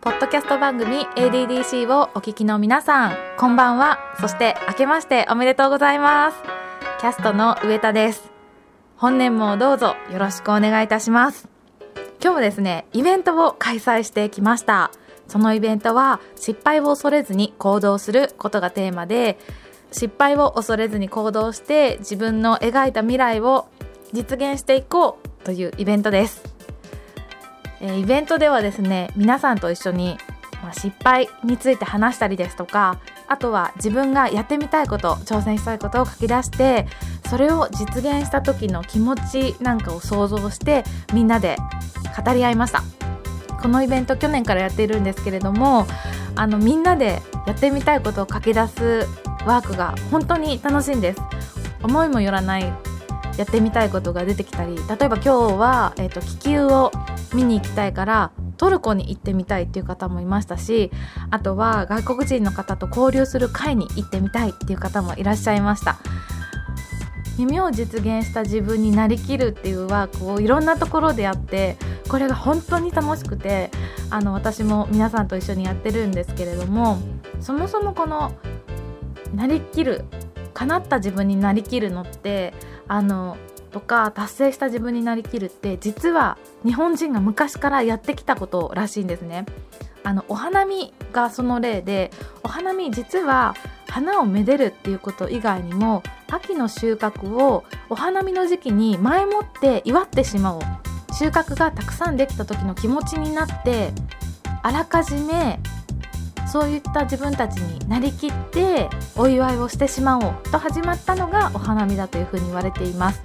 ポッドキャスト番組 ADDC をお聞きの皆さん、こんばんは。そして明けましておめでとうございます。キャストの上田です。本年もどうぞよろしくお願いいたします。今日はですね、イベントを開催してきました。そのイベントは失敗を恐れずに行動することがテーマで、失敗を恐れずに行動して自分の描いた未来を実現していこうというイベントです。え、イベントではですね皆さんと一緒に、ま、失敗について話したりですとかあとは自分がやってみたいこと挑戦したいことを書き出してそれを実現した時の気持ちなんかを想像してみんなで語り合いました。このイベント去年からやっているんですけれどもあのみんなでやってみたいことを書き出すワークが本当に楽しいんです。思いもよらないやってみたいことが出てきたり例えば今日は、えーと気球を見に行きたいからトルコに行ってみたいっていう方もいましたしあとは外国人の方と交流する会に行ってみたいっていう方もいらっしゃいました。夢を実現した自分になりきるっていうワークをいろんなところでやってこれが本当に楽しくてあの私も皆さんと一緒にやってるんですけれどもそもそもこのなりきる叶った自分になりきるのってあのとか達成した自分になりきるって実は日本人が昔からやってきたことらしいんですね。あのお花見がその例でお花見実は花をめでるっていうこと以外にも秋の収穫をお花見の時期に前もって祝ってしまおう収穫がたくさんできた時の気持ちになってあらかじめそういった自分たちになりきってお祝いをしてしまおうと始まったのがお花見だというふうに言われています。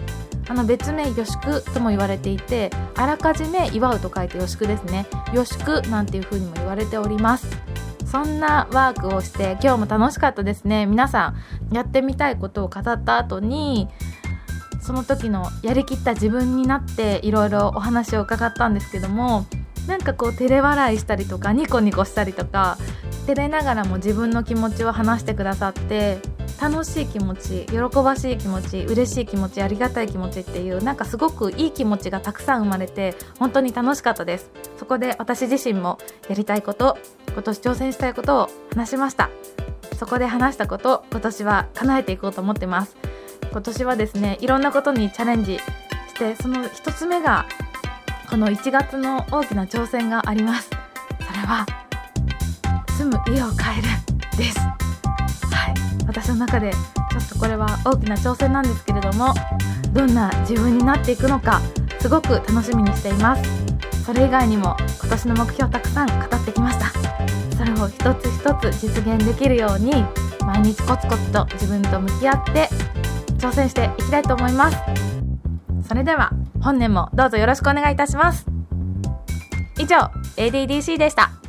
あの別名予祝とも言われていてあらかじめ祝うと書いて予祝ですね。予祝なんていう風にも言われております。そんなワークをして今日も楽しかったですね。皆さんやってみたいことを語った後にその時のやりきった自分になっていろいろお話を伺ったんですけどもなんかこう照れ笑いしたりとかニコニコしたりとか照れながらも自分の気持ちを話してくださって楽しい気持ち喜ばしい気持ち嬉しい気持ちありがたい気持ちっていうなんかすごくいい気持ちがたくさん生まれて本当に楽しかったですそこで私自身もやりたいこと今年挑戦したいことを話しましたそこで話したこと今年は叶えていこうと思ってます今年はですねいろんなことにチャレンジしてその一つ目がこの1月の大きな挑戦がありますそれは住む家を変えるです。はい。私の中でちょっとこれは大きな挑戦なんですけれどもどんな自分になっていくのかすごく楽しみにしています。それ以外にも今年の目標たくさん語ってきました。それを一つ一つ実現できるように毎日コツコツと自分と向き合って挑戦していきたいと思います。それでは本年もどうぞよろしくお願いいたします。以上 ADDC でした。